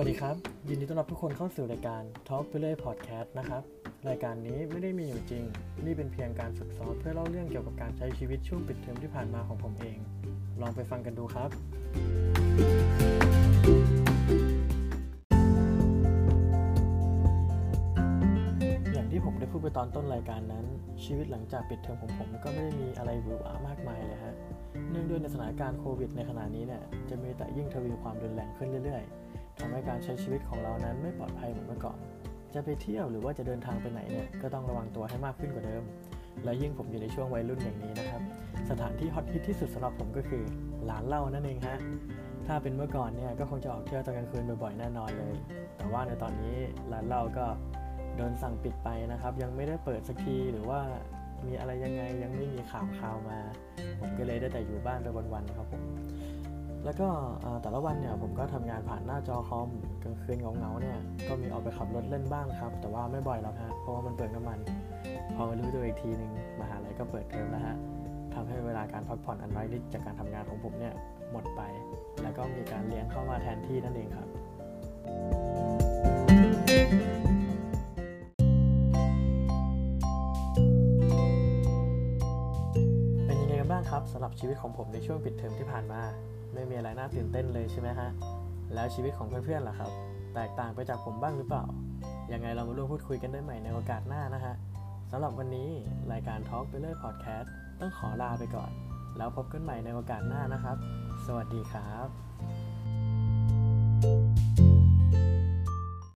วัสดีครับ ยินดีต้อนรับทุกคนเข้าสู่รายการ Talk ไปเลยพอดแคสต์นะครับ รายการนี้ไม่ได้มีอยู่จริง นี่เป็นเพียงการฝึกซ้อมเพื่อเล่าเรื่องเกี่ยวกับการใช้ชีวิตช่วงปิดเทอมที่ผ่านมาของผมเอง ลองไปฟังกันดูครับ อย่างที่ผมได้พูดไปตอนต้นรายการนั้น ชีวิตหลังจากปิดเทอมของผมก็ไม่ได้มีอะไรหวือหวามากมายเลยฮะเนื่องด้วยในสถานการณ์โควิดในขณะนี้เนี่ยจะมีแต่ยิ่งทวีความรุนแรงขึ้นเรื่อยๆ ทำให้การใช้ชีวิตของเรานั้นไม่ปลอดภัยเหมือนเมื่อก่อน จะไปเที่ยวหรือว่าจะเดินทางไปไหนเนี่ยก็ต้องระวังตัวให้มากขึ้นกว่าเดิม และยิ่งผมอยู่ในช่วงวัยรุ่นอย่างนี้นะครับ สถานที่ฮอตฮิตที่สุดสำหรับผมก็คือร้านเหล้านั่นเองฮะถ้าเป็นเมื่อก่อนเนี่ยก็คงจะออกเที่ยวตอนกลางคืนบ่อยๆแน่นอนเลย แต่ว่าในตอนนี้ร้านเหล้าก็โดนสั่งปิดไปนะครับ ยังไม่ได้เปิดสักทีหรือว่ามีอะไรยังไงยังไม่มีข่าวข่าวมา ผมก็เลยได้แต่อยู่บ้านไปวันๆครับผม แล้วก็แต่ละวันเนี่ยผมก็ทำงานผ่านหน้าจอคอมกลางคืนเงาๆเนี่ยก็มีออกไปขับรถเล่นบ้างครับ แต่ว่าไม่บ่อยหรอกฮะเพราะว่ามันเปิดน้ำมัน พอมารู้ตัวอีกทีหนึ่งมหาลัยก็เปิดเทอมแล้วฮะทำให้เวลาการพักผ่อนอันไร้นิดจากการทำงานของผมเนี่ยหมดไป แล้วก็มีการเลี้ยงเข้ามาแทนที่นั่นเองครับ ครับสำหรับชีวิตของผมในช่วงปิดเทอมที่ผ่านมา ไม่มีอะไรน่าตื่นเต้นเลยใช่ไหมฮะ แล้วชีวิตของเพื่อนๆล่ะครับ แตกต่างไปจากผมบ้างหรือเปล่า ยังไงเรามาร่วมพูดคุยกันได้ใหม่ในโอกาสหน้านะฮะสำหรับวันนี้รายการ Talk ไปเลยพอดแคสต์ต้องขอลาไปก่อน แล้วพบกันใหม่ในโอกาสหน้านะครับ สวัสดีครับ